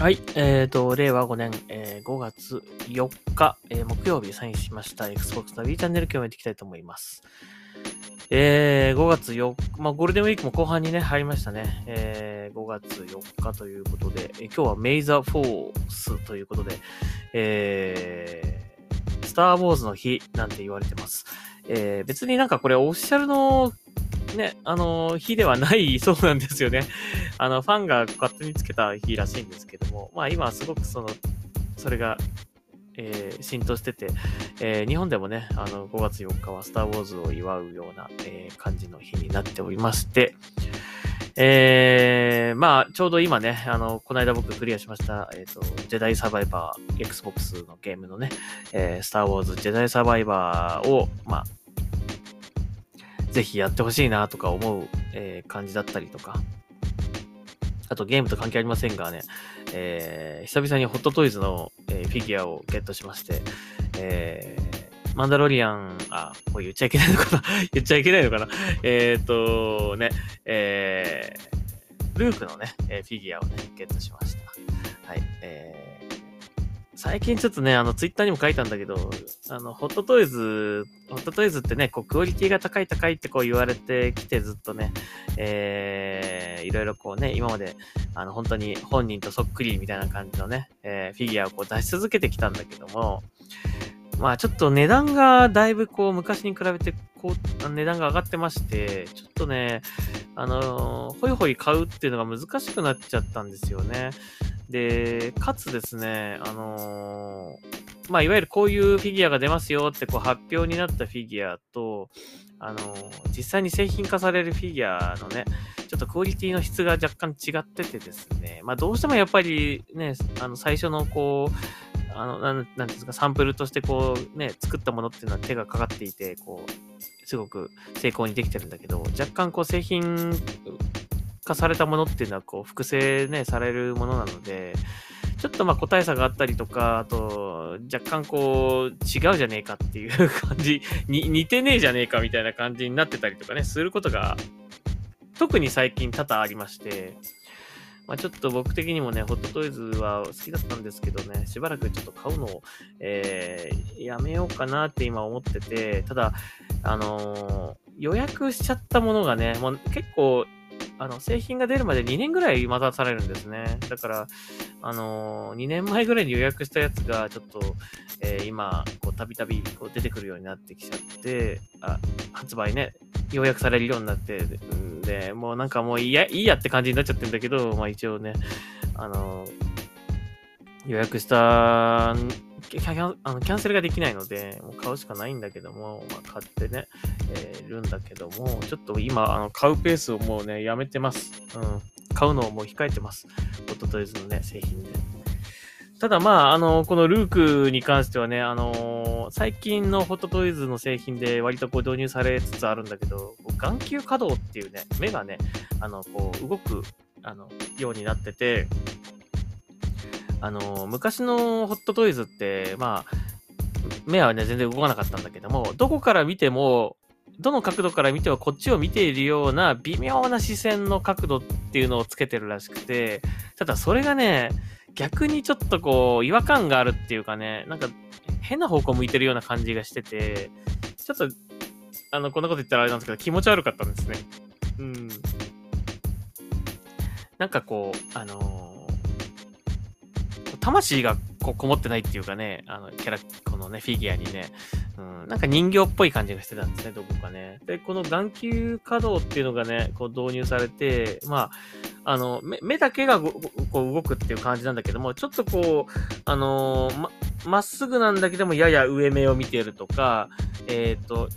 はい、えーと、令和5年、えー5月4日、えー木曜日サインしました Xbox ナビチャンネル今日もやっていきたいと思います。えー5月4日、まあ、ゴールデンウィークも後半にね、入りましたね。えー5月4日ということで、えー今日はメイザーフォースということで、えー、スター・ウォーズの日なんて言われてます。えー別になんかこれオフィシャルのね、あの日ではない そうなんですよね。あの、ファンが勝手につけた日らしいんですけども、まあ今はすごくその、それが、えー浸透してて、えー日本でもね、あの、5月4日はスター・ウォーズを祝うような、えー感じの日になっておりまして、えー、まあ、ちょうど今ね、あの、この間僕クリアしました、えっ、と、ジェダイサバイバー、Xbox のゲームのね、えースター・ウォーズ、ジェダイサバイバーを、まあ、ぜひやってほしいなとか思う、えー感じだったりとか、あとゲームと関係ありませんがね、えー久々にホットトイズの、えーフィギュアをゲットしまして、えーマンダロリアン、あ、これ言っちゃいけないのかな。言っちゃいけないのかな。えーっと、ね、えールークのね、えーフィギュアをね、ゲットしました。はい、えー最近ちょっとね、あの、ツイッターにも書いたんだけど、あの、ホットトイズ、ホットトイズってね、こう、クオリティが高い高いってこう言われてきてずっとね、えー、いろいろこうね、今まで、あの、本当に本人とそっくりみたいな感じのね、えーフィギュアをこう出し続けてきたんだけども、まあちょっと値段がだいぶこう昔に比べてこう値段が上がってまして、ちょっとね、あのーほいほい買うっていうのが難しくなっちゃったんですよね。で、かつですね、あのーまあいわゆるこういうフィギュアが出ますよってこう発表になったフィギュアと、あのー実際に製品化されるフィギュアのね、ちょっとクオリティの質が若干違っててですね、まあどうしてもやっぱりね、あの最初のこう、あの、なん、なんですか、サンプルとしてこう、ね、作ったものっていうのは手がかかっていて、こう、すごく成功にできてるんだけど、若干こう製品化されたものっていうのはこう複製ね、されるものなので、ちょっとまあ個体差があったりとか、あと、若干こう、違うじゃねえかっていう感じ、に似てねえじゃねえかみたいな感じになってたりとかね、することが、特に最近多々ありまして、まあ、ちょっと僕的にもね、ホットトイズは好きだったんですけどね、しばらくちょっと買うのを、えーやめようかなって今思ってて、ただ、あのー予約しちゃったものがね、もう結構、あの、製品が出るまで2年ぐらい待たされるんですね。だから、あのー2年前ぐらいに予約したやつが、ちょっと、えー今、こう、たびたびこう出てくるようになってきちゃって、あ、発売ね、予約されるようになって、んで、もうなんかもういいや、いいやって感じになっちゃってるんだけど、まあ一応ね、あの、予約した、キャンあのキャンセルができないので、もう買うしかないんだけども、まあ買ってね、えーるんだけども、ちょっと今、あの、買うペースをもうね、やめてます。うん。買うのをもう控えてます。ホットトイズのね、製品で。ただまあ、あの、このルークに関してはね、あの最近のホットトイズの製品で割とこう導入されつつあるんだけど、眼球可動っていうね、目がね、あの、こう、動く、あの、ようになってて、あの、昔のホットトイズって、まあ、目はね、全然動かなかったんだけども、どこから見ても、どの角度から見てもこっちを見ているような微妙な視線の角度っていうのをつけてるらしくて、ただそれがね、逆にちょっとこう、違和感があるっていうかね、なんか変な方向向いてるような感じがしてて、ちょっと、あの、こんなこと言ったらあれなんですけど、気持ち悪かったんですね。うん。なんかこう、あのー魂がここもってないっていうかね、あの、キャラ、このね、フィギュアにね、うん、なんか人形っぽい感じがしてたんですね、どこかね。で、この眼球可動っていうのがね、こう導入されて、まあ、あの、目目だけがこう動くっていう感じなんだけども、ちょっとこう、あのーま、まっすぐなんだけども、やや上目を見てるとか、えっ、と、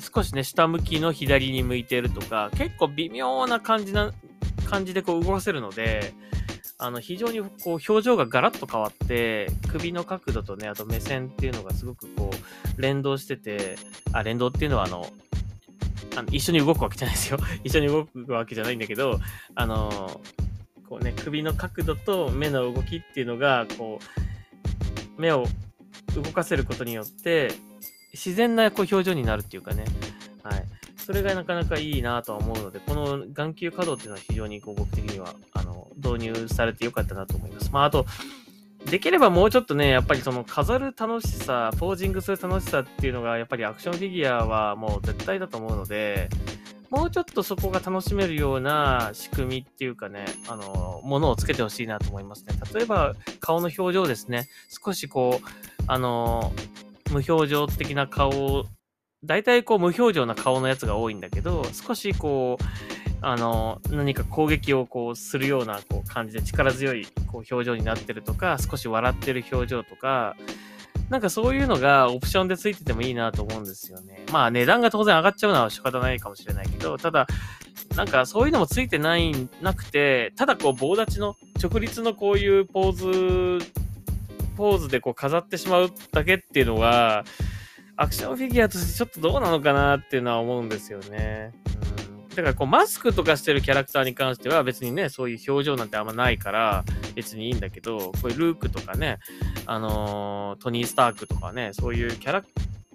少しね、下向きの左に向いてるとか、結構微妙な感じな、感じでこう動かせるので、あの、非常にこう、表情がガラッと変わって、首の角度とね、あと目線っていうのがすごくこう、連動してて、あ、連動っていうのはあの、あの一緒に動くわけじゃないですよ。一緒に動くわけじゃないんだけど、あの、こうね、首の角度と目の動きっていうのが、こう、目を動かせることによって、自然なこう表情になるっていうかね、はい。それがなかなかいいなとは思うので、この眼球可動っていうのは非常にこう僕的には、あの、導入されてよかったなと思います。まあ、あと、できればもうちょっとね、やっぱりその飾る楽しさ、ポージングする楽しさっていうのが、やっぱりアクションフィギュアはもう絶対だと思うので、もうちょっとそこが楽しめるような仕組みっていうかね、あの、ものをつけてほしいなと思いますね。例えば、顔の表情ですね。少しこう、あの、無表情的な顔、大体こう無表情な顔のやつが多いんだけど、少しこう、あの、何か攻撃をこうするようなこう感じで力強いこう表情になってるとか、少し笑ってる表情とか、なんかそういうのがオプションでついててもいいなと思うんですよね。まあ値段が当然上がっちゃうのは仕方ないかもしれないけど、ただ、なんかそういうのもついてない、なくて、ただこう棒立ちの直立のこういうポーズ、ポーズでこう飾ってしまうだけっていうのが、アクションフィギュアとしてちょっとどうなのかなっていうのは思うんですよね。うんだからこうマスクとかしてるキャラクターに関しては別にね、そういう表情なんてあんまないから別にいいんだけど、こういうルークとかね、あのー、トニー・スタークとかね、そういうキャラク、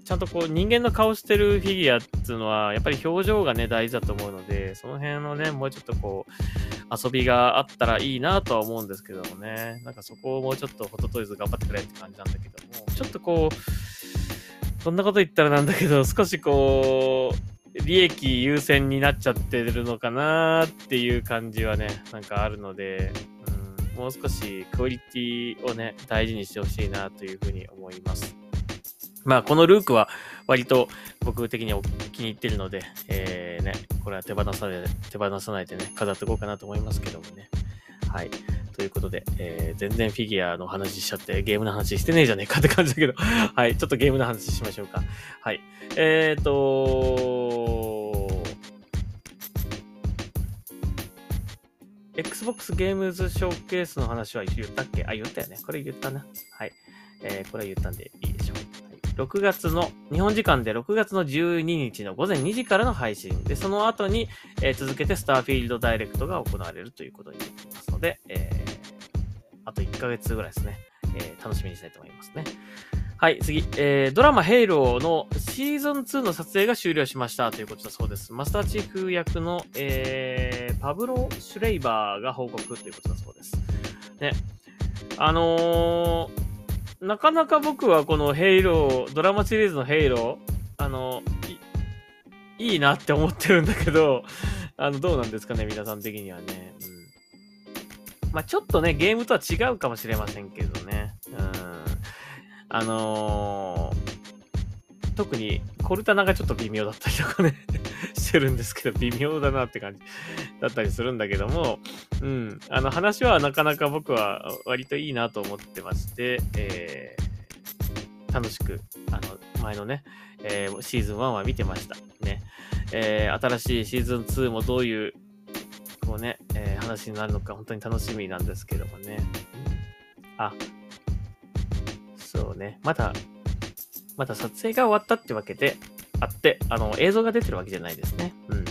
ちゃんとこう人間の顔してるフィギュアっていうのは、やっぱり表情がね、大事だと思うので、その辺のね、もうちょっとこう、遊びがあったらいいなとは思うんですけどもね、なんかそこをもうちょっとホトトイズ頑張ってくれって感じなんだけども、ちょっとこう、そんなこと言ったらなんだけど、少しこう、利益優先になっちゃってるのかなっていう感じはね、なんかあるので、うん、もう少しクオリティをね、大事にしてほしいなというふうに思います。まあ、このルークは割と僕的に気に入ってるので、えー、ね、これは手放さない、手放さないでね、飾っていこうかなと思いますけどもね。はい。ということで、えー、全然フィギュアの話しちゃって、ゲームの話してねえじゃねえかって感じだけど、はい。ちょっとゲームの話しましょうか。はい。えーと、Xbox ゲームズショーケースの話は言ったっけ？あ、言ったよね。これ言ったな。はい。えー、これ言ったんでいいでしょう。6月の、日本時間で6月の12日の午前2時からの配信で、その後に、えー、続けてスターフィールドダイレクトが行われるということになっていますので、えー、と1ヶ月ぐらいですね、えー、楽しみにしたいと思いますね。はい、次。えー、ドラマヘイローのシーズン2の撮影が終了しましたということだそうです。マスターチーフ役の、えー、パブロ・シュレイバーが報告ということだそうです。ね。あのー、なかなか僕はこのヘイロー、ドラマシリーズのヘイロー、あのい、いなって思ってるんだけど、あの、どうなんですかね、皆さん的にはね。う。まあちょっとね、ゲームとは違うかもしれませんけどね。うん。あのー、特にコルタナがちょっと微妙だったりとかね してるんですけど、微妙だなって感じだったりするんだけども、うん、あの話はなかなか僕は割といいなと思ってまして、えー、楽しく、あの、前のね、えー、シーズン1は見てました。ね。えー、新しいシーズン2もどういう、こうね、えー、話になるのか本当に楽しみなんですけどもね。あ、そうね。まだ、まだ撮影が終わったってわけであって、あの、映像が出てるわけじゃないですね。うん。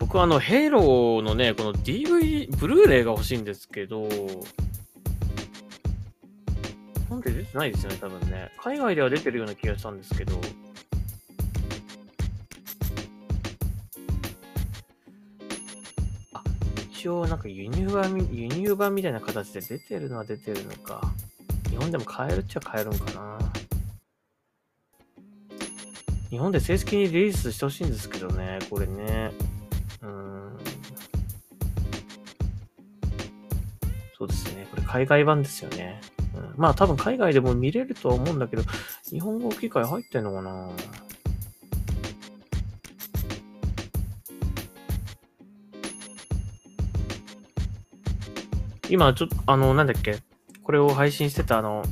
僕はあの、ヘイローのね、この DV、ブルーレイが欲しいんですけど、なんで出てないですよね、多分ね。海外では出てるような気がしたんですけど、一応なんか輸入版、輸入版みたいな形で出てるのは出てるのか。日本でも買えるっちゃ買えるんかな。日本で正式にリリースしてほしいんですけどね、これね。うん。そうですね。これ海外版ですよね。うん、まあ多分海外でも見れるとは思うんだけど、日本語機械入ってんのかな今、ちょっと、あの、なんだっけ、これを配信してた、あの、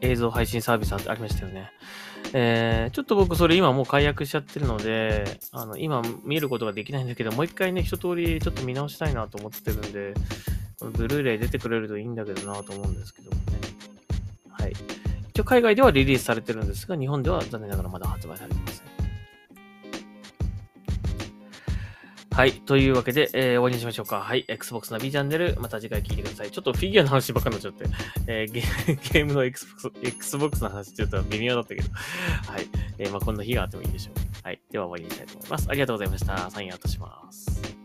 映像配信サービスありましたよね。えー、ちょっと僕それ今もう解約しちゃってるので、あの、今見ることができないんだけど、もう一回ね、一通りちょっと見直したいなと思ってるんで、このブルーレイ出てくれるといいんだけどなと思うんですけどもね。はい。一応海外ではリリースされてるんですが、日本では残念ながらまだ発売されてまはい。というわけで、えー、終わりにしましょうか。はい。Xbox ナビチャンネル、また次回聞いてください。ちょっとフィギュアの話ばっかになっちゃって、えー、ゲー ムの Xbox, Xbox の話ちょっと微妙だったけど、はい。えー、まあこんな日があってもいいでしょう。はい。では終わりにしたいと思います。ありがとうございました。サインアウトします。